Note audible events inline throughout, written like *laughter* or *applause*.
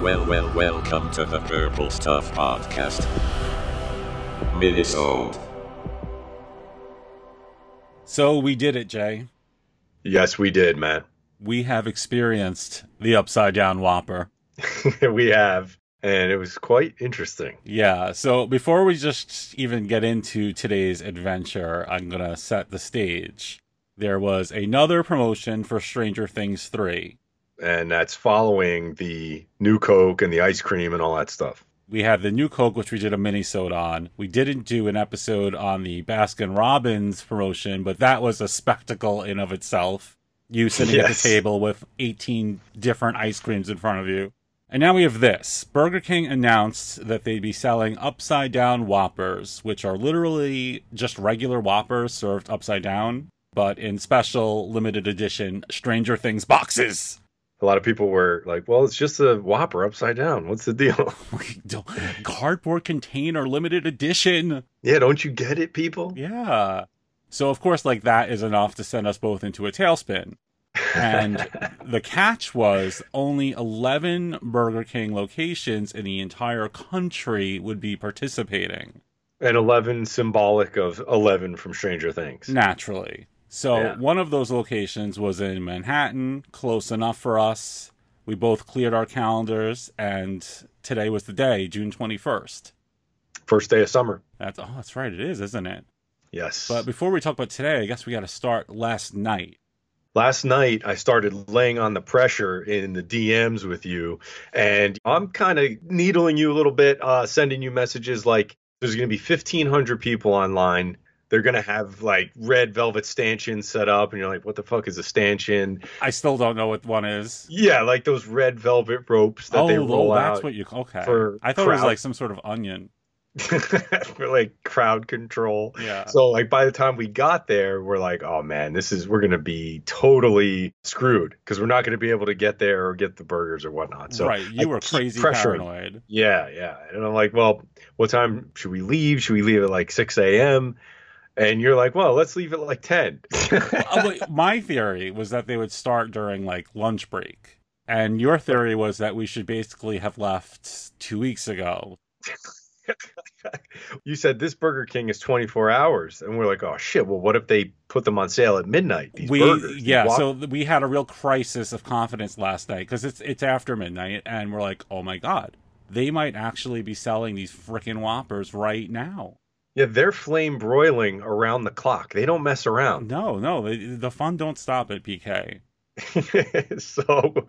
well, well, well, welcome to the Purple Stuff Podcast. Minnesota. So we did it, Jay. Yes, we did, man. We have experienced the upside down Whopper. *laughs* we have. And it was quite interesting. Yeah. So before we just even get into today's adventure, I'm going to set the stage. There was another promotion for Stranger Things 3. And that's following the new Coke and the ice cream and all that stuff. We had the new Coke, which we did a mini-sode on. We didn't do an episode on the Baskin Robbins promotion, but that was a spectacle in of itself. You sitting at the table with 18 different ice creams in front of you. And now we have this. Burger King announced that they'd be selling upside down Whoppers, which are literally just regular Whoppers served upside down, but in special limited edition Stranger Things boxes. A lot of people were like, well, it's just a Whopper upside down. What's the deal? *laughs* Cardboard container limited edition. yeah, don't you get it, people? Yeah. So of course, like that is enough to send us both into a tailspin. And *laughs* the catch was only 11 Burger King locations in the entire country would be participating And 11 symbolic of 11 from Stranger Things. naturally. So Yeah. one of those locations was in Manhattan, close enough for us. We both cleared our calendars, and today was the day, June 21st. First day of summer. That's oh, that's right, it is, isn't it? Yes. But before we talk about today, I guess we got to start last night. last night I started laying on the pressure in the DMs with you, and I'm kind of needling you a little bit, uh, sending you messages like there's going to be 1,500 people online. They're going to have like red velvet stanchions set up, and you're like, what the fuck is a stanchion? I still don't know what one is. Yeah, like those red velvet ropes that oh, they roll out. oh, that's out what you okay. for I thought it was like some sort of onion. *laughs* for like crowd control. Yeah. So like by the time we got there, we're like, oh man, this is we're gonna be totally screwed because we're not gonna be able to get there or get the burgers or whatnot. So right, you I were crazy pressuring. paranoid. Yeah, yeah. And I'm like, well, what time should we leave? Should we leave at like 6 a.m.? And you're like, well, let's leave it like 10. Oh, My theory was that they would start during like lunch break, and your theory was that we should basically have left two weeks ago. *laughs* you said this Burger King is 24 hours. And we're like, oh shit, well, what if they put them on sale at midnight? These we burgers. yeah, Whop- so we had a real crisis of confidence last night because it's it's after midnight, and we're like, oh my god, they might actually be selling these freaking Whoppers right now. Yeah, they're flame broiling around the clock. They don't mess around. No, no, the, the fun don't stop at BK. *laughs* so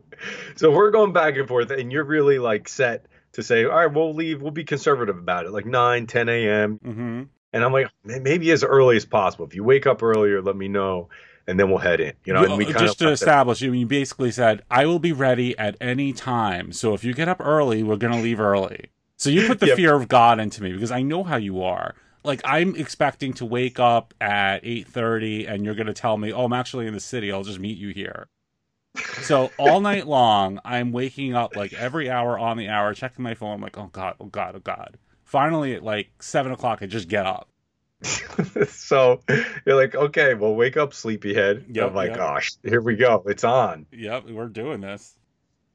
so we're going back and forth and you're really like set to say all right we'll leave we'll be conservative about it like 9 10 a.m hmm and i'm like maybe as early as possible if you wake up earlier let me know and then we'll head in you know and we kind just to establish, you you basically said, "I will be ready at any time." So if you get up early, we're gonna leave early. So you put the *laughs* Yep. fear of God into me because I know how you are. Like I'm expecting to wake up at eight thirty, and you're gonna tell me, "Oh, I'm actually in the city. I'll just meet you here." So all *laughs* night long, I'm waking up like every hour on the hour, checking my phone. I'm like, "Oh God, oh God, oh God." Finally, at like seven o'clock, I just get up. *laughs* so you're like okay well wake up sleepyhead Yep, i'm like yep. gosh here we go it's on Yep, we're doing this.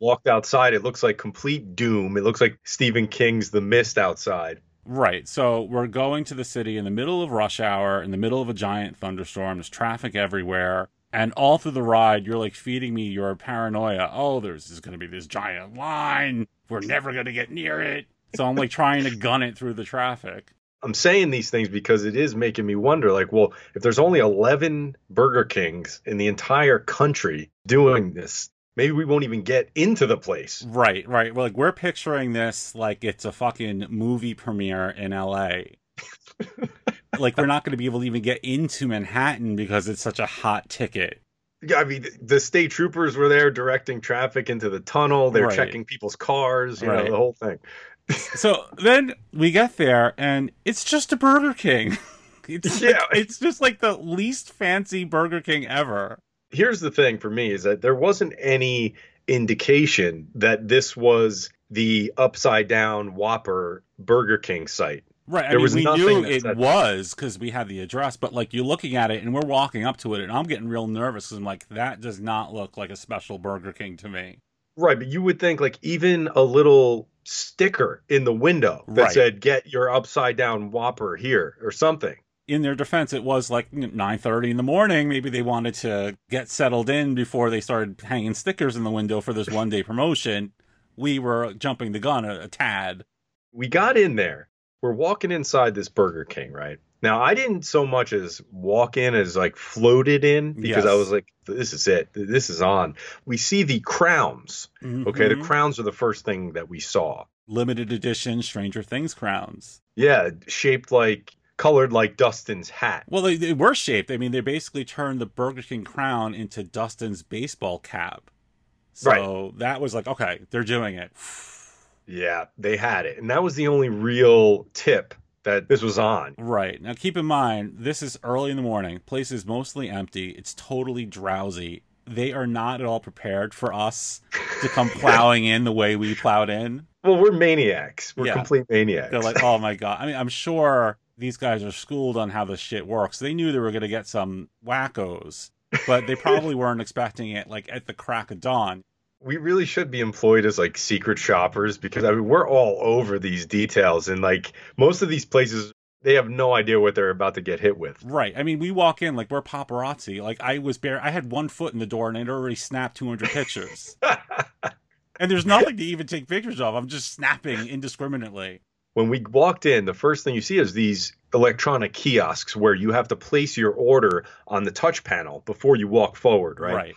walked outside it looks like complete doom it looks like stephen king's the mist outside Right. So we're going to the city in the middle of rush hour, in the middle of a giant thunderstorm. There's traffic everywhere. And all through the ride, you're like feeding me your paranoia. Oh, there's is going to be this giant line. We're never going to get near it. So I'm like trying to gun it through the traffic. I'm saying these things because it is making me wonder like, well, if there's only 11 Burger Kings in the entire country doing this, maybe we won't even get into the place. Right, right. Well, like we're picturing this like it's a fucking movie premiere in LA. *laughs* like we're not going to be able to even get into Manhattan because it's such a hot ticket. Yeah, I mean, the state troopers were there directing traffic into the tunnel. They're Right. checking people's cars, you Right. know, the whole thing. *laughs* So then we get there, and it's just a Burger King. *laughs* It's Yeah. like- it's just like the least fancy Burger King ever. Here's the thing for me is that there wasn't any indication that this was the upside down Whopper Burger King site. Right. I There mean, was we nothing knew it said- was because we had the address, but like you're looking at it and we're walking up to it, and I'm getting real nervous because I'm like, that does not look like a special Burger King to me. Right, but you would think like even a little sticker in the window that Right. said "Get your upside down Whopper here" or something. In their defense, it was like nine thirty in the morning. Maybe they wanted to get settled in before they started hanging stickers in the window for this one day promotion. We were jumping the gun a, a tad. We got in there. We're walking inside this Burger King, right? Now, I didn't so much as walk in as like floated in because I was like, this is it. This is on. We see the crowns. Mm-hmm. Okay, the crowns are the first thing that we saw. limited edition Stranger Things crowns. Yeah, shaped like, colored like Dustin's hat. Well, they, they were shaped. I mean, they basically turned the Burger King crown into Dustin's baseball cap. So that was like, okay, they're doing it. Yeah, they had it. And that was the only real tip that this was on. Right. Now, keep in mind, this is early in the morning. Place is mostly empty. It's totally drowsy. They are not at all prepared for us to come *laughs* plowing in the way we plowed in. Well, we're maniacs. We're Yeah. complete maniacs. They're like, oh my God. I mean, I'm sure these guys are schooled on how this shit works. They knew they were going to get some wackos, but they probably *laughs* weren't expecting it like at the crack of dawn. we really should be employed as like secret shoppers because I mean we're all over these details and like most of these places they have no idea what they're about to get hit with. Right. I mean, we walk in like we're paparazzi. Like I was bare. I had one foot in the door and I'd already snapped 200 pictures. *laughs* and there's nothing to even take pictures of. I'm just snapping indiscriminately. When we walked in, the first thing you see is these electronic kiosks where you have to place your order on the touch panel before you walk forward, right? Right.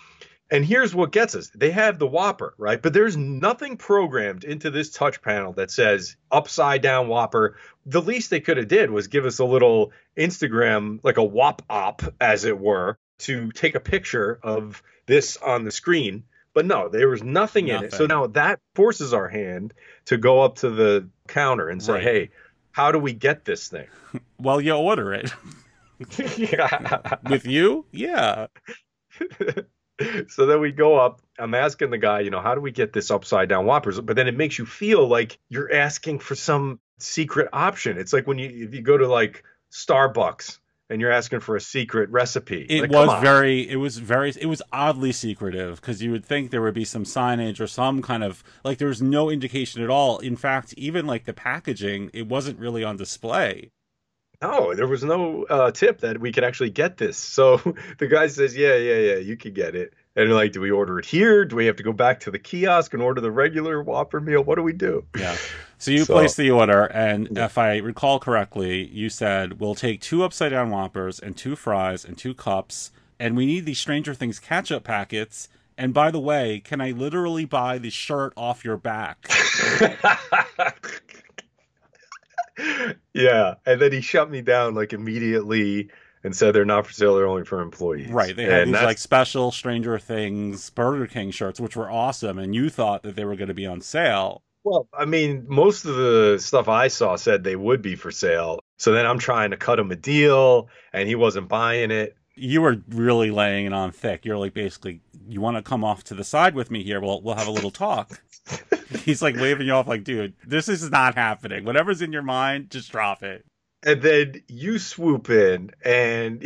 And here's what gets us. They have the Whopper, right? But there's nothing programmed into this touch panel that says upside down Whopper. The least they could have did was give us a little Instagram, like a Whop op, as it were, to take a picture of this on the screen. But no, there was nothing, in it. So now that forces our hand to go up to the counter and say, Right. hey, how do we get this thing? *laughs* Well, you order it *laughs* yeah. with you. Yeah. *laughs* so then we go up. I'm asking the guy, you know, how do we get this upside down Whoppers? But then it makes you feel like you're asking for some secret option. It's like when you if you go to like Starbucks and you're asking for a secret recipe. It Like, was very. It was very. It was oddly secretive because you would think there would be some signage or some kind of like there was no indication at all. In fact, even like the packaging, it wasn't really on display. no, there was no uh, tip that we could actually get this. So *laughs* the guy says, yeah, yeah, yeah, you could get it. And like, do we order it here? Do we have to go back to the kiosk and order the regular Whopper meal? What do we do? Yeah. So you So- placed the order, and Yeah. if I recall correctly, you said we'll take two upside down Whoppers and two fries and two cups, and we need these Stranger Things ketchup packets. And by the way, can I literally buy the shirt off your back? *laughs* yeah, and then he shut me down like immediately and said they're not for sale; they're only for employees. Right. They had and these that's- like special Stranger Things Burger King shirts, which were awesome, and you thought that they were going to be on sale. well, I mean, most of the stuff I saw said they would be for sale. So then I'm trying to cut him a deal, and he wasn't buying it. You were really laying it on thick. You're like basically, you want to come off to the side with me here? Well, we'll have a little talk. *laughs* He's like waving you off, like, dude, this is not happening. Whatever's in your mind, just drop it. And then you swoop in and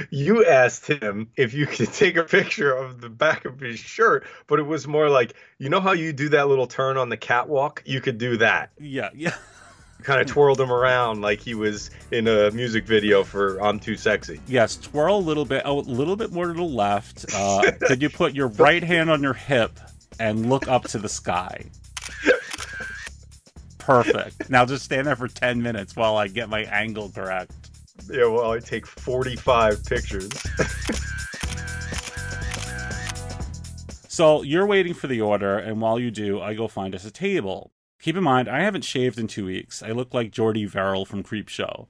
*laughs* you asked him if you could take a picture of the back of his shirt, but it was more like, you know how you do that little turn on the catwalk? You could do that. Yeah, yeah. *laughs* Kind of twirled him around like he was in a music video for I'm Too Sexy. Yes, twirl a little bit, oh, a little bit more to the left. Uh, *laughs* could you put your right hand on your hip and look up to the sky? Perfect. Now just stand there for 10 minutes while I get my angle correct. Yeah, well, I take 45 pictures. So you're waiting for the order, and while you do, I go find us a table. Keep in mind, I haven't shaved in two weeks. I look like Jordy Verrill from Creepshow.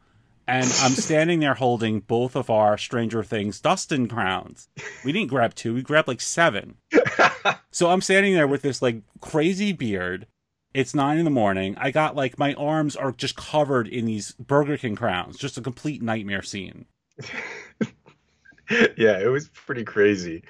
And I'm *laughs* standing there holding both of our Stranger Things Dustin crowns. We didn't grab two, we grabbed like seven. *laughs* So I'm standing there with this like crazy beard. It's nine in the morning. I got like my arms are just covered in these Burger King crowns. Just a complete nightmare scene. *laughs* yeah, it was pretty crazy.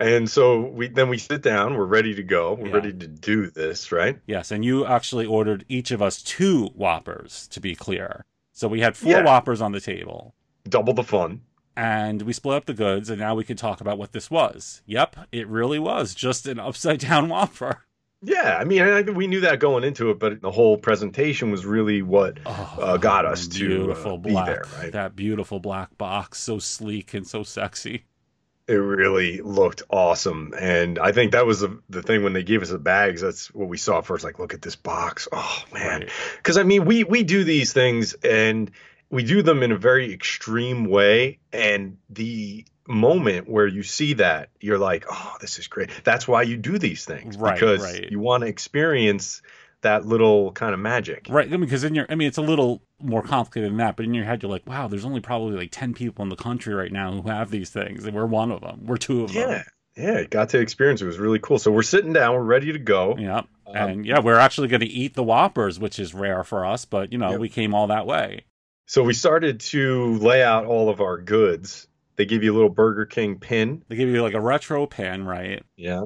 And so we then we sit down, we're ready to go, we're Yeah. ready to do this, right? Yes, and you actually ordered each of us two Whoppers, to be clear. So we had four Yeah. Whoppers on the table, Double the fun. and we split up the goods, and now we can talk about what this was. Yep, it really was just an upside down *laughs* Whopper. Yeah, I mean, I, we knew that going into it, but the whole presentation was really what Oh, uh, got us to beautiful uh, be black, there, right? that beautiful black box, so sleek and so sexy. It really looked awesome, and I think that was the, the thing when they gave us the bags. That's what we saw first. Like, look at this box. Oh man, Right. because I mean, we we do these things, and we do them in a very extreme way, and the moment where you see that you're like oh this is great that's why you do these things Right, because right. you want to experience that little kind of magic Right, I mean, because in your, I mean, it's a little more complicated than that. But in your head, you're like, wow, there's only probably like ten people in the country right now who have these things, and we're one of them. We're two of yeah them. yeah Yeah. got to experience it. it was really cool so we're sitting down we're ready to go Yeah, Um, and yeah, we're actually going to eat the Whoppers, which is rare for us, but you know, we came all that way. So we started to lay out all of our goods. They give you a little Burger King pin. They give you like a retro pan, right? Yeah.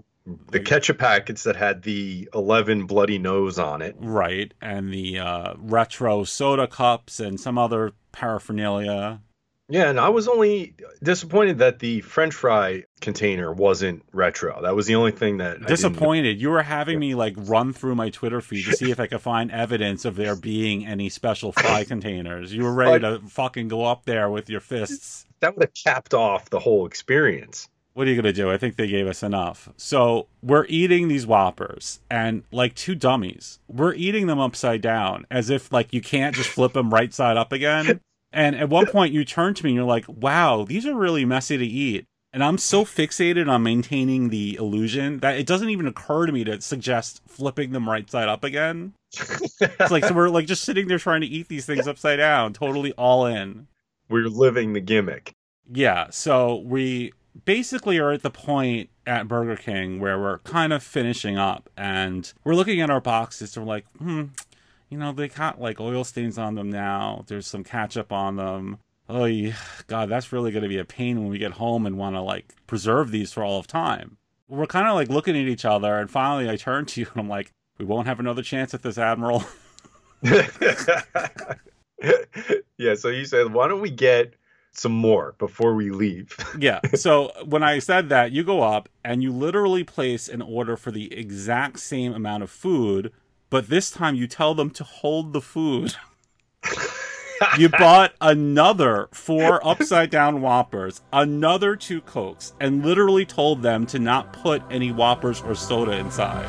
The ketchup packets that had the 11 bloody nose on it. Right, and the uh, retro soda cups and some other paraphernalia. Yeah, and I was only disappointed that the french fry container wasn't retro. That was the only thing that Disappointed. You were having me like run through my Twitter feed to see if I could find evidence of there being any special fry *laughs* containers. You were ready to fucking go up there with your fists. That would have capped off the whole experience. What are you gonna do? I think they gave us enough. So we're eating these Whoppers, and like two dummies, we're eating them upside down, as if like you can't just flip them right side up again. *laughs* And at one point, you turn to me and you're like, "Wow, these are really messy to eat." And I'm so fixated on maintaining the illusion that it doesn't even occur to me to suggest flipping them right side up again. It's like so we're like just sitting there trying to eat these things upside down, totally all in. We're living the gimmick. Yeah, so we basically are at the point at Burger King where we're kind of finishing up and we're looking at our boxes and we're like, hmm, you know, they got like oil stains on them now. There's some ketchup on them. Oh, yeah, God, that's really going to be a pain when we get home and want to like preserve these for all of time. We're kind of like looking at each other and finally I turn to you and I'm like, we won't have another chance at this, Admiral. *laughs* *laughs* yeah, so you said, why don't we get some more before we leave? *laughs* yeah. So when I said that, you go up and you literally place an order for the exact same amount of food, but this time you tell them to hold the food. you bought another four upside down Whoppers, another two Cokes, and literally told them to not put any Whoppers or soda inside.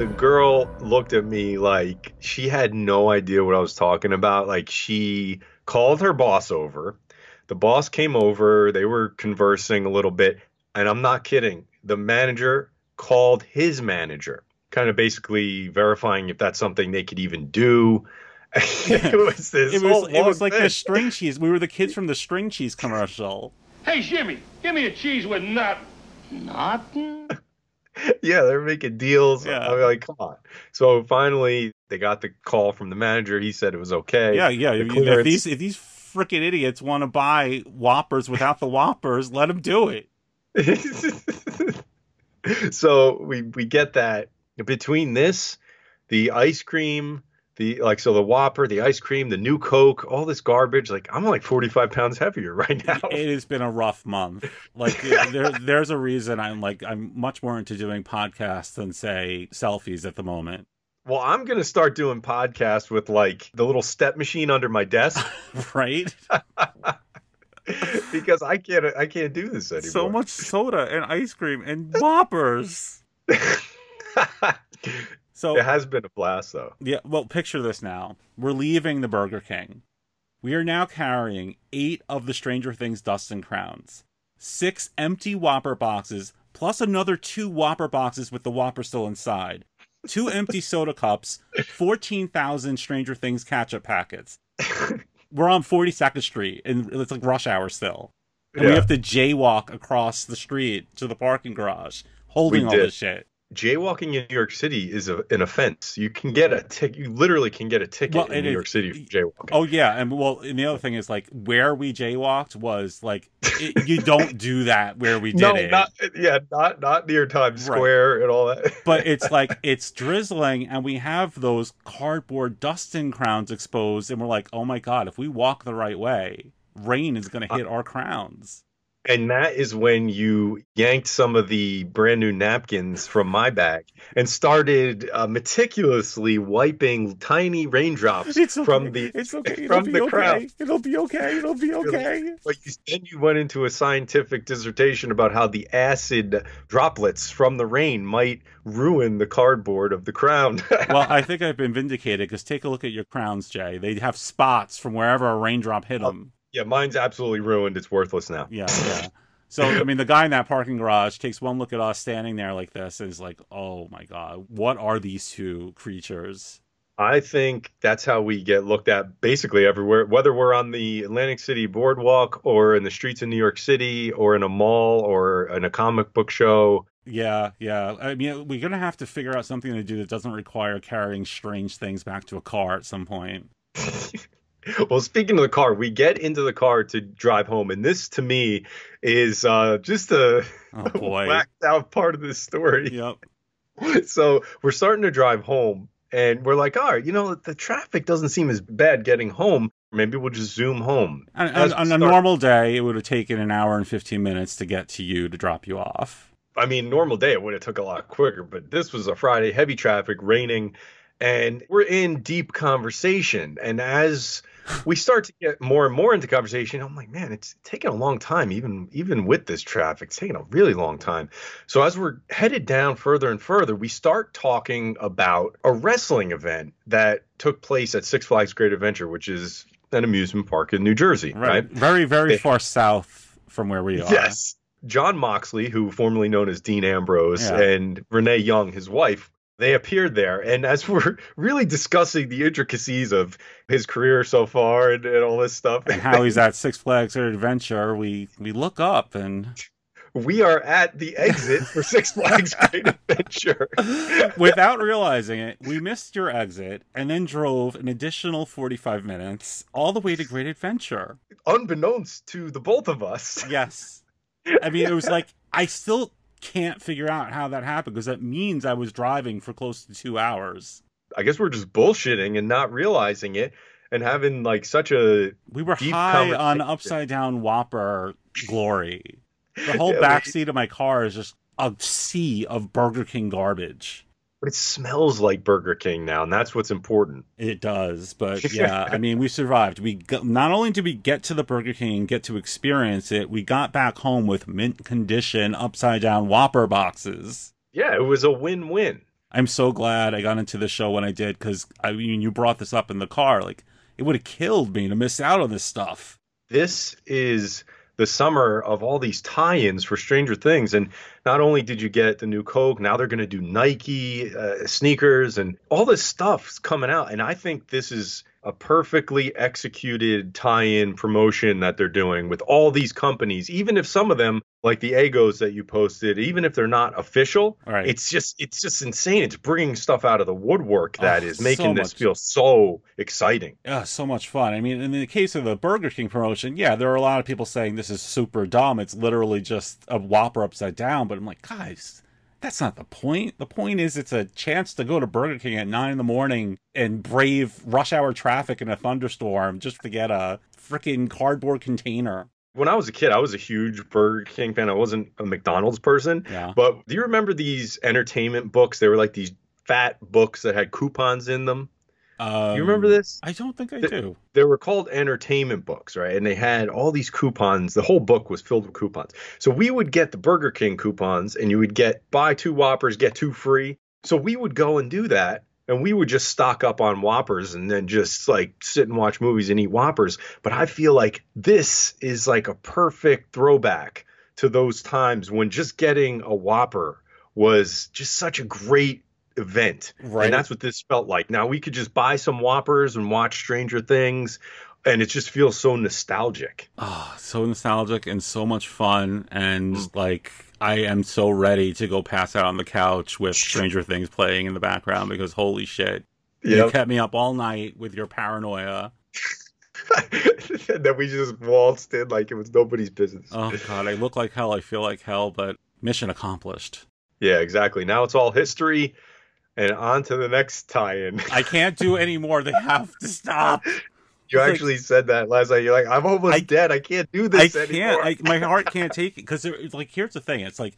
the girl looked at me like she had no idea what I was talking about. Like she called her boss over. The boss came over. They were conversing a little bit. And I'm not kidding. The manager called his manager, kind of basically verifying if that's something they could even do. *laughs* it was this. It was it was long like the string cheese. We were the kids from the string cheese commercial. Hey, Jimmy, give me a cheese with nut. Nothing? *laughs* yeah, they're making deals. Yeah. I'm like, come on. So finally, they got the call from the manager. He said it was okay. Yeah, yeah. The If, if these if these freaking idiots want to buy Whoppers without the Whoppers, let them do it. *laughs* so we we get that between this, the ice cream, the like so the Whopper, the ice cream, the new Coke, all this garbage. Like I'm like 45 pounds heavier *laughs* right now. It has been a rough month. Like *laughs* there, there's a reason I'm like I'm much more into doing podcasts than say selfies at the moment. Well, I'm gonna start doing podcasts with like the little step machine under my desk Right? *laughs* because I can't I can't do this anymore. so much soda and ice cream and *laughs* Whoppers. *laughs* So it has been a blast though. Yeah, well, picture this now. We're leaving the Burger King. We are now carrying eight of the Stranger Things Dustin crowns, six empty Whopper boxes, plus another two Whopper boxes with the Whopper still inside, two empty soda cups, 14,000 Stranger Things ketchup packets. We're on 42nd Street, and it's like rush hour still. And we have to jaywalk across the street to the parking garage, holding all this shit. Jaywalking in New York City is a, an offense. You can get a ticket. You literally can get a ticket Well, in New is- York City for jaywalking. Oh yeah, and well, and the other thing is like where we jaywalked was like it, you don't do that where we *laughs* did no, it. not yeah, not not near Times Right. Square and all that. but it's *laughs* like it's drizzling, and we have those cardboard Dustin crowns exposed, and we're like, oh my god, if we walk the right way, rain is going to hit our crowns. And that is when you yanked some of the brand new napkins from my bag and started uh, meticulously wiping tiny raindrops It's okay. from the it's okay. *laughs* It'll from be the okay. crowd. It'll be okay. It'll be okay. But you, then you went into a scientific dissertation about how the acid droplets from the rain might ruin the cardboard of the crown. *laughs* well, I think I've been vindicated because take a look at your crowns, Jay. They have spots from wherever a raindrop hit them. Yeah, mine's absolutely ruined. It's worthless now. Yeah, yeah. So I mean, the guy in that parking garage takes one look at us standing there like this and is like, "Oh my god, what are these two creatures?" I think that's how we get looked at basically everywhere, whether we're on the Atlantic City boardwalk or in the streets of New York City or in a mall or in a comic book show. Yeah, yeah. I mean, we're gonna have to figure out something to do that doesn't require carrying strange things back to a car at some point. *laughs* *laughs* well, speaking of the car, we get into the car to drive home, and this to me is uh, just a Oh *laughs* boy. whacked out part of this story. yep. *laughs* so we're starting to drive home and we're like, all right, you know, the traffic doesn't seem as bad getting home. Maybe we'll just zoom home. And, and on a normal day, it would have taken an hour and fifteen minutes to get to you to drop you off. I mean, normal day it would have took a lot quicker, but this was a Friday, heavy traffic, raining, and we're in deep conversation. And as we start to get more and more into conversation, I'm like, man, it's taking a long time, even even with this traffic, it's taking a really long time. So as we're headed down further and further, we start talking about a wrestling event that took place at Six Flags Great Adventure, which is an amusement park in New Jersey, Right. right? Very, very They- far south from where we are. Yes. Jon Moxley, who formerly known as Dean Ambrose, Yeah. and Renee Young, his wife, they appeared there. And as *laughs* we're really discussing the intricacies of his career so far and, and all this stuff, And how he's *laughs* at Six Flags or Adventure, we we look up and we are at the exit for Six *laughs* Flags Great Adventure. without realizing it, we missed your exit and then drove an additional 45 minutes all the way to Great Adventure. Unbeknownst to the both of us. Yes. I mean, it was like, I still can't figure out how that happened because that means I was driving for close to two hours. I guess we're just bullshitting and not realizing it and having like such a We were high on upside down Whopper glory. The *laughs* whole Yeah, back we- seat of my car is just a sea of Burger King garbage. But it smells like Burger King now, and that's what's important. It does, but *laughs* yeah, I mean, we survived. We got, not only did we get to the Burger King get to experience it, we got back home with mint condition upside down Whopper boxes. Yeah, it was a win-win. I'm so glad I got into the show when I did because I mean, you brought this up in the car. Like, it would have killed me to miss out on this stuff. this is the summer of all these tie-ins for Stranger Things, and not only did you get the new Coke, now they're going to do Nike uh, sneakers, and all this stuff's coming out. And I think this is a perfectly executed tie-in promotion that they're doing with all these companies, even if some of them, like the Eggos that you posted, even if they're not official, right. it's just it's just insane. It's bringing stuff out of the woodwork ah, that Oh, is so making this feel so exciting. Yeah, so much fun. I mean, in the case of the Burger King promotion, yeah, there are a lot of people saying this is super dumb. It's literally just a Whopper upside down. But I'm like, guys, that's not the point. The point is it's a chance to go to Burger King at nine in the morning and brave rush hour traffic in a thunderstorm just to get a freaking cardboard container. When I was a kid, I was a huge Burger King fan. I wasn't a McDonald's person. Yeah. But do you remember these entertainment books? They were like these fat books that had coupons in them. Um, you remember this? I don't think I The- do. They were called entertainment books, right? And they had all these coupons. The whole book was filled with coupons. So we would get the Burger King coupons and you would get buy two Whoppers, get two free. So we would go and do that. And we would just stock up on Whoppers and then just like sit and watch movies and eat Whoppers. But I feel like this is like a perfect throwback to those times when just getting a Whopper was just such a great event. Right. And that's what this felt like. Now we could just buy some Whoppers and watch Stranger Things, and it just feels so nostalgic. Oh, so nostalgic and so much fun. And mm. like, I am so ready to go pass out on the couch with Stranger Things playing in the background because holy shit. You kept me up all night with your paranoia. *laughs* and then we just waltzed in like it was nobody's business. Oh god, I look like hell, I feel like hell, but mission accomplished. Yeah, exactly. Now it's all history, and on to the next tie-in. I can't do *laughs* any more. They have to stop. You It's like- actually said that last night. You're like, I'm almost I- dead. I can't do this. I this can't. anymore. I, my heart *laughs* can't take it because like here's the thing. It's like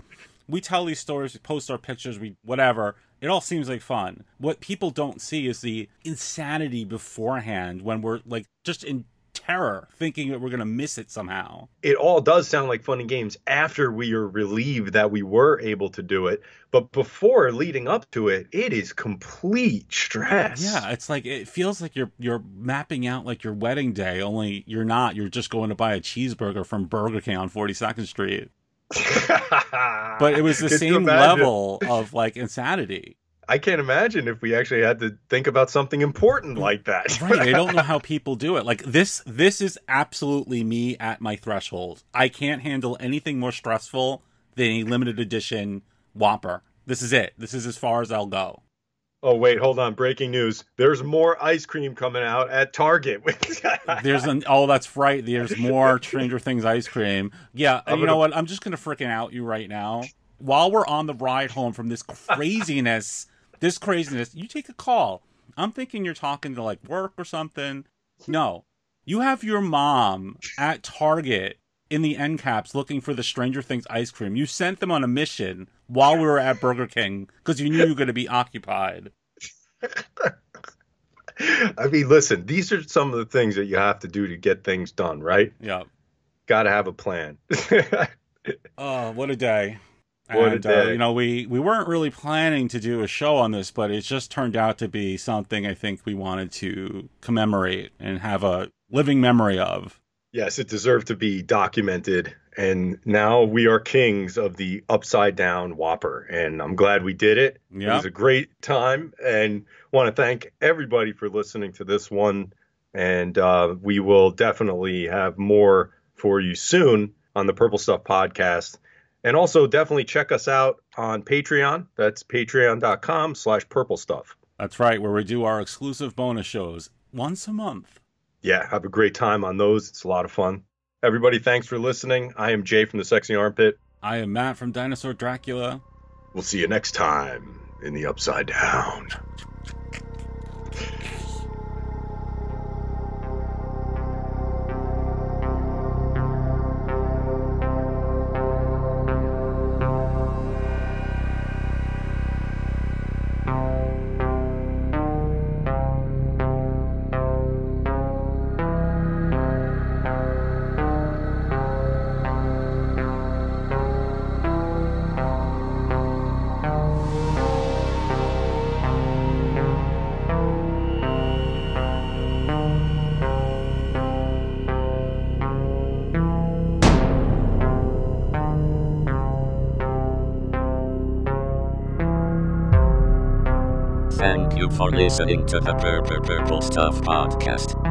we tell these stories, we post our pictures, we whatever. It all seems like fun. What people don't see is the insanity beforehand when we're like just in terror, thinking that we're gonna miss it somehow. it all does sound like fun and games after we are relieved that we were able to do it. But before leading up to it, it is complete stress. Yeah, it's like it feels like you're you're mapping out like your wedding day, only you're not. You're just going to buy a cheeseburger from Burger King on 42nd Street. *laughs* But it was the Could same level of like insanity. I can't imagine if we actually had to think about something important mm, like that. right i don't know *laughs* how people do it. Like this this is absolutely me at my threshold. I can't handle anything more stressful than a limited edition whopper. This is it. This is as far as i'll go. Oh wait, hold on. Breaking news. There's more ice cream coming out at Target. *laughs* there's an oh that's right. There's more stranger things ice cream. Yeah I'm you know what? I'm just gonna freaking out you right now. While we're on the ride home from this *laughs* craziness this craziness you take a call i'm thinking you're talking to like work or something no you have your mom at target in the end caps looking for the stranger things ice cream you sent them on a mission while we were at burger king because you knew you were going to be occupied *laughs* I mean, listen, these are some of the things that you have to do to get things done, right? yeah Got to have a plan. *laughs* Oh, what a day. What and, Uh, you know, we, we weren't really planning to do a show on this, but it just turned out to be something I think we wanted to commemorate and have a living memory of. yes, it deserved to be documented. And now we are kings of the upside down Whopper. And I'm glad we did it. It was a great time. And want to thank everybody for listening to this one. And uh, we will definitely have more for you soon on the Purple Stuff podcast. And also definitely check us out on Patreon. That's patreon.com slash purple stuff. That's right, where we do our exclusive bonus shows once a month. yeah, have a great time on those. It's a lot of fun. Everybody, thanks for listening. I am Jay from the Sexy Armpit. I am Matt from Dinosaur Dracula. We'll see you next time in the Upside Down. You for listening to the Purple Purple Stuff podcast.